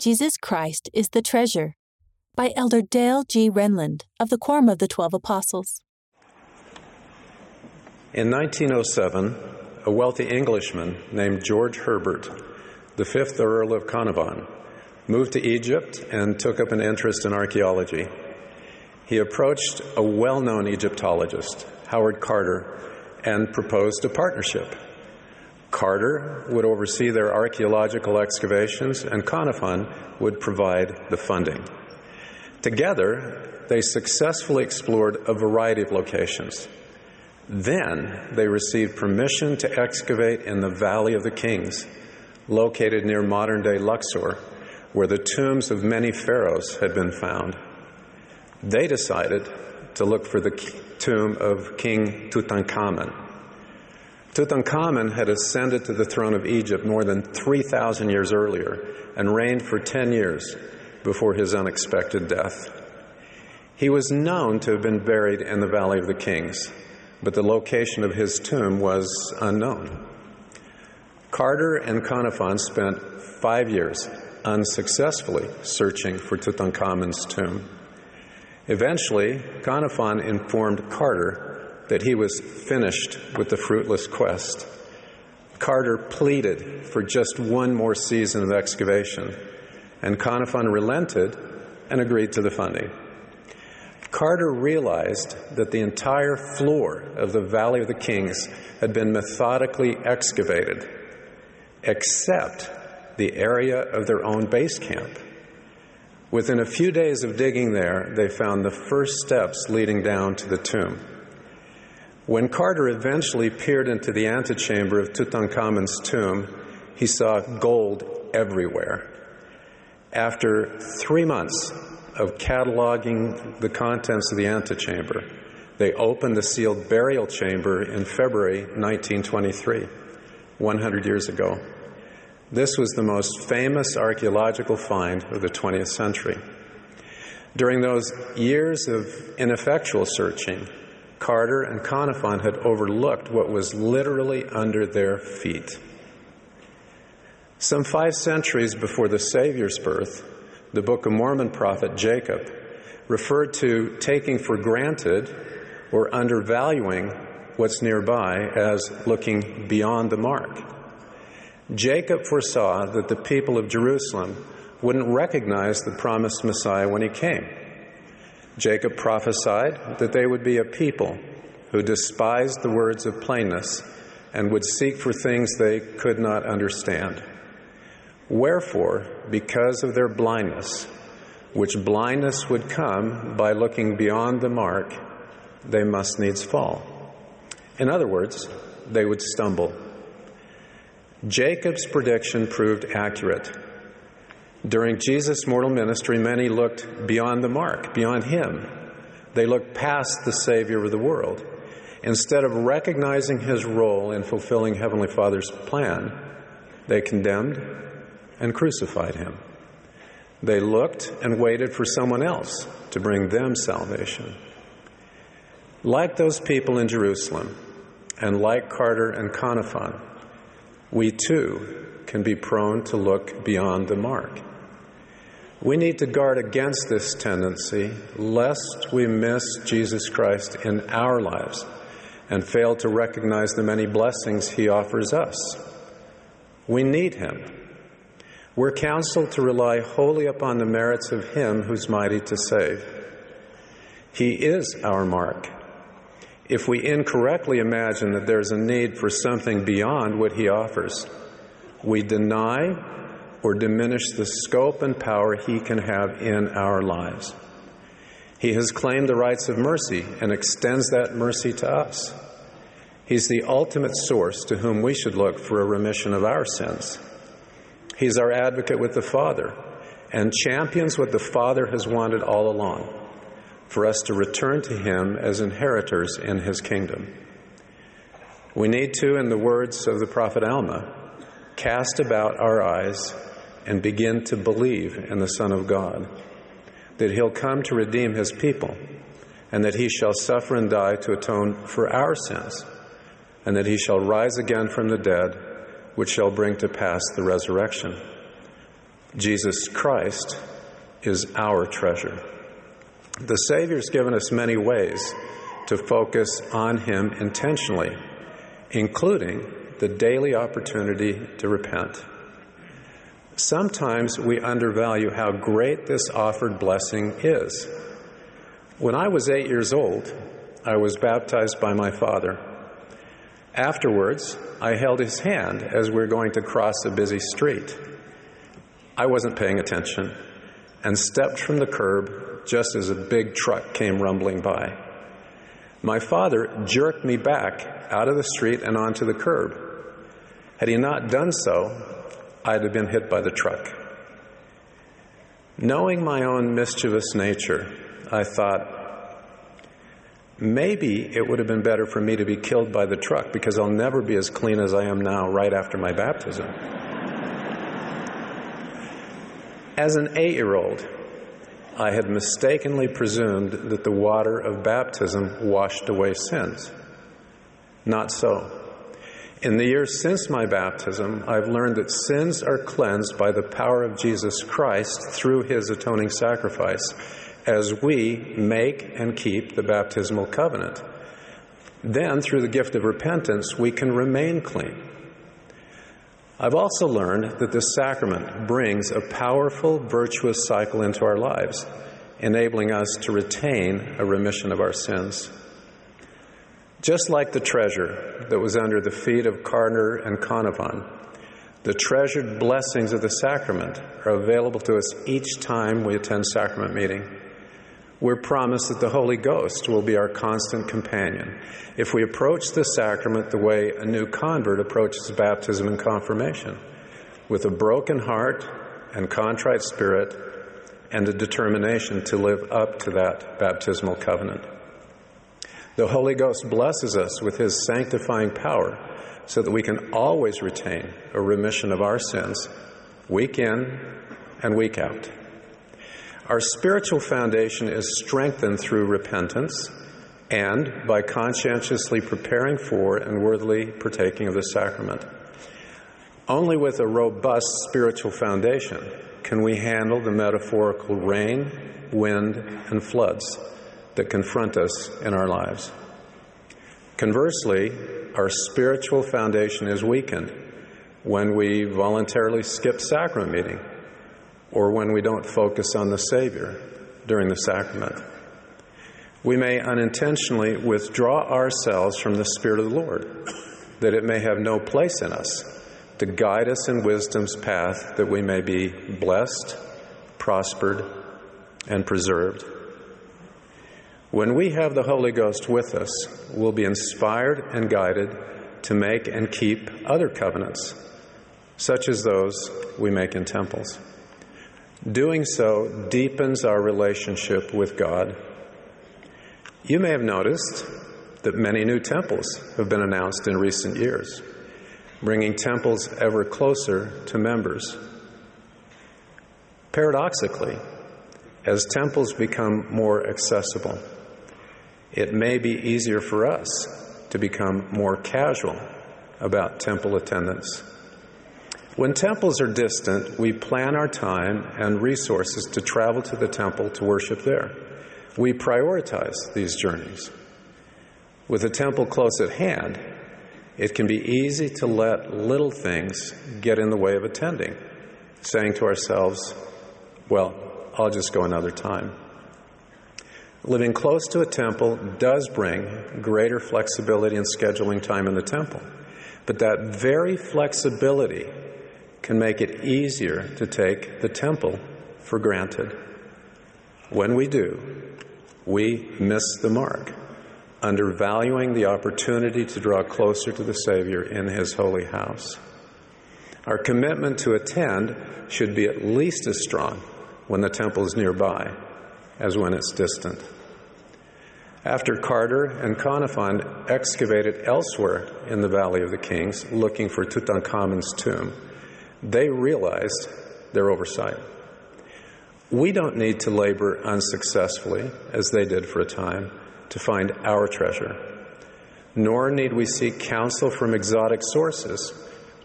Jesus Christ is the Treasure by Elder Dale G. Renlund of the Quorum of the Twelve Apostles. In 1907, a wealthy Englishman named George Herbert, the fifth Earl of Carnarvon, moved to Egypt and took up an interest in archaeology. He approached a well known Egyptologist, Howard Carter, and proposed a partnership. Carter would oversee their archaeological excavations, and Carnarvon would provide the funding. Together, they successfully explored a variety of locations. Then they received permission to excavate in the Valley of the Kings, located near modern day Luxor, where the tombs of many pharaohs had been found. They decided to look for the tomb of King Tutankhamun. Tutankhamun had ascended to the throne of Egypt more than 3,000 years earlier and reigned for 10 years before his unexpected death. He was known to have been buried in the Valley of the Kings, but the location of his tomb was unknown. Carter and Carnarvon spent five years unsuccessfully searching for Tutankhamun's tomb. Eventually, Carnarvon informed Carter that he was finished with the fruitless quest. Carter pleaded for just one more season of excavation, and Carnarvon relented and agreed to the funding. Carter realized that the entire floor of the Valley of the Kings had been methodically excavated, except the area of their own base camp. Within a few days of digging there, they found the first steps leading down to the tomb. When Carter eventually peered into the antechamber of Tutankhamun's tomb, he saw gold everywhere. After three months of cataloging the contents of the antechamber, they opened the sealed burial chamber in February 1923, 100 years ago. This was the most famous archaeological find of the 20th century. During those years of ineffectual searching, Carter and Carnarvon had overlooked what was literally under their feet. Some five centuries before the Savior's birth, the Book of Mormon prophet Jacob referred to taking for granted or undervaluing what's nearby as looking beyond the mark. Jacob foresaw that the people of Jerusalem wouldn't recognize the promised Messiah when he came. Jacob prophesied that they would be a people who despised the words of plainness and would seek for things they could not understand. Wherefore, because of their blindness, which blindness would come by looking beyond the mark, they must needs fall. In other words, they would stumble. Jacob's prediction proved accurate. During Jesus' mortal ministry, many looked beyond the mark, beyond him. They looked past the Savior of the world. Instead of recognizing his role in fulfilling Heavenly Father's plan, they condemned and crucified him. They looked and waited for someone else to bring them salvation. Like those people in Jerusalem, and like Carter and Carnarvon, we too can be prone to look beyond the mark. We need to guard against this tendency lest we miss Jesus Christ in our lives and fail to recognize the many blessings He offers us. We need Him. We're counseled to rely wholly upon the merits of Him who's mighty to save. He is our mark if we incorrectly imagine that there's a need for something beyond what He offers, we deny or diminish the scope and power He can have in our lives. He has claimed the rights of mercy and extends that mercy to us. He's the ultimate source to whom we should look for a remission of our sins. He's our advocate with the Father and champions what the Father has wanted all along for us to return to Him as inheritors in His kingdom. We need to, in the words of the prophet Alma, cast about our eyes and begin to believe in the Son of God, that He'll come to redeem His people, and that He shall suffer and die to atone for our sins, and that He shall rise again from the dead, which shall bring to pass the resurrection. Jesus Christ is our treasure. The Savior's given us many ways to focus on Him intentionally, including the daily opportunity to repent. Sometimes we undervalue how great this offered blessing is. When I was eight years old, I was baptized by my father. Afterwards, I held his hand as we were going to cross a busy street. I wasn't paying attention and stepped from the curb just as a big truck came rumbling by. My father jerked me back out of the street and onto the curb. Had he not done so, I'd have been hit by the truck. Knowing my own mischievous nature, I thought, maybe it would have been better for me to be killed by the truck because I'll never be as clean as I am now right after my baptism. As an eight year old, I had mistakenly presumed that the water of baptism washed away sins. Not so. In the years since my baptism, I've learned that sins are cleansed by the power of Jesus Christ through his atoning sacrifice as we make and keep the baptismal covenant. Then, through the gift of repentance, we can remain clean. I've also learned that this sacrament brings a powerful, virtuous cycle into our lives, enabling us to retain a remission of our sins. Just like the treasure that was under the feet of Carter and Carnarvon, the treasured blessings of the sacrament are available to us each time we attend sacrament meeting. We're promised that the Holy Ghost will be our constant companion if we approach the sacrament the way a new convert approaches baptism and confirmation, with a broken heart and contrite spirit and a determination to live up to that baptismal covenant. The Holy Ghost blesses us with His sanctifying power so that we can always retain a remission of our sins, week in and week out. Our spiritual foundation is strengthened through repentance and by conscientiously preparing for and worthily partaking of the sacrament. Only with a robust spiritual foundation can we handle the metaphorical rain, wind, and floods that confront us in our lives. Conversely, our spiritual foundation is weakened when we voluntarily skip sacrament meeting or when we don't focus on the Savior during the sacrament. We may unintentionally withdraw ourselves from the Spirit of the Lord, that it may have no place in us to guide us in wisdom's path that we may be blessed, prospered, and preserved. When we have the Holy Ghost with us, we'll be inspired and guided to make and keep other covenants, such as those we make in temples. Doing so deepens our relationship with God. You may have noticed that many new temples have been announced in recent years, bringing temples ever closer to members. Paradoxically, as temples become more accessible, it may be easier for us to become more casual about temple attendance. When temples are distant, we plan our time and resources to travel to the temple to worship there. We prioritize these journeys. With a temple close at hand, it can be easy to let little things get in the way of attending, saying to ourselves, Well, I'll just go another time. Living close to a temple does bring greater flexibility in scheduling time in the temple. But that very flexibility can make it easier to take the temple for granted. When we do, we miss the mark, undervaluing the opportunity to draw closer to the Savior in His holy house. Our commitment to attend should be at least as strong when the temple is nearby as when it's distant. After Carter and Carnarvon excavated elsewhere in the Valley of the Kings looking for Tutankhamun's tomb, they realized their oversight. We don't need to labor unsuccessfully, as they did for a time, to find our treasure. Nor need we seek counsel from exotic sources,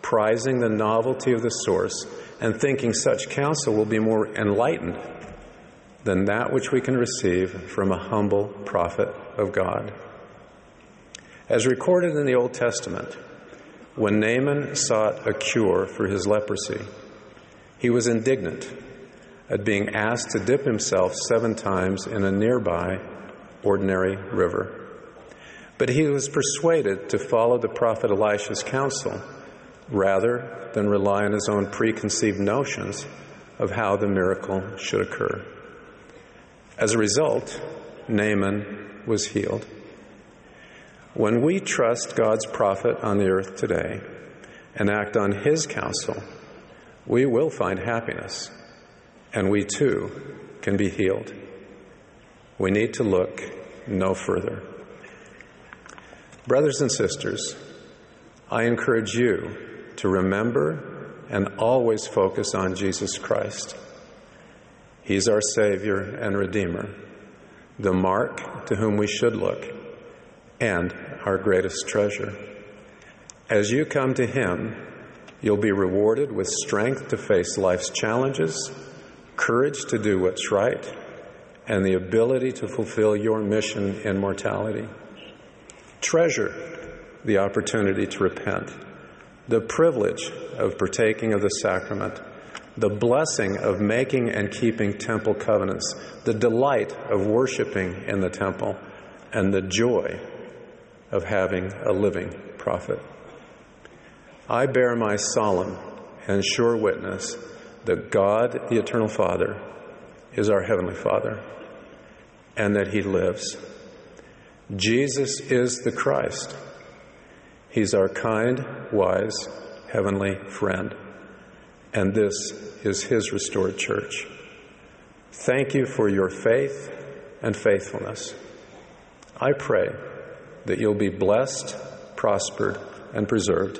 prizing the novelty of the source and thinking such counsel will be more enlightened than that which we can receive from a humble prophet of God. As recorded in the Old Testament, when Naaman sought a cure for his leprosy, he was indignant at being asked to dip himself seven times in a nearby ordinary river. But he was persuaded to follow the prophet Elisha's counsel rather than rely on his own preconceived notions of how the miracle should occur. As a result, Naaman was healed. When we trust God's prophet on the earth today and act on his counsel, we will find happiness and we too can be healed. We need to look no further. Brothers and sisters, I encourage you to remember and always focus on Jesus Christ. He's our Savior and Redeemer, the mark to whom we should look, and our greatest treasure. As you come to Him, you'll be rewarded with strength to face life's challenges, courage to do what's right, and the ability to fulfill your mission in mortality. Treasure the opportunity to repent, the privilege of partaking of the sacrament, the blessing of making and keeping temple covenants, the delight of worshiping in the temple, and the joy of having a living prophet. I bear my solemn and sure witness that God, the Eternal Father, is our Heavenly Father and that He lives. Jesus is the Christ. He's our kind, wise, heavenly friend. And this is His restored church. Thank you for your faith and faithfulness. I pray that you'll be blessed, prospered, and preserved.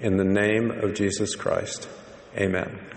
In the name of Jesus Christ, amen.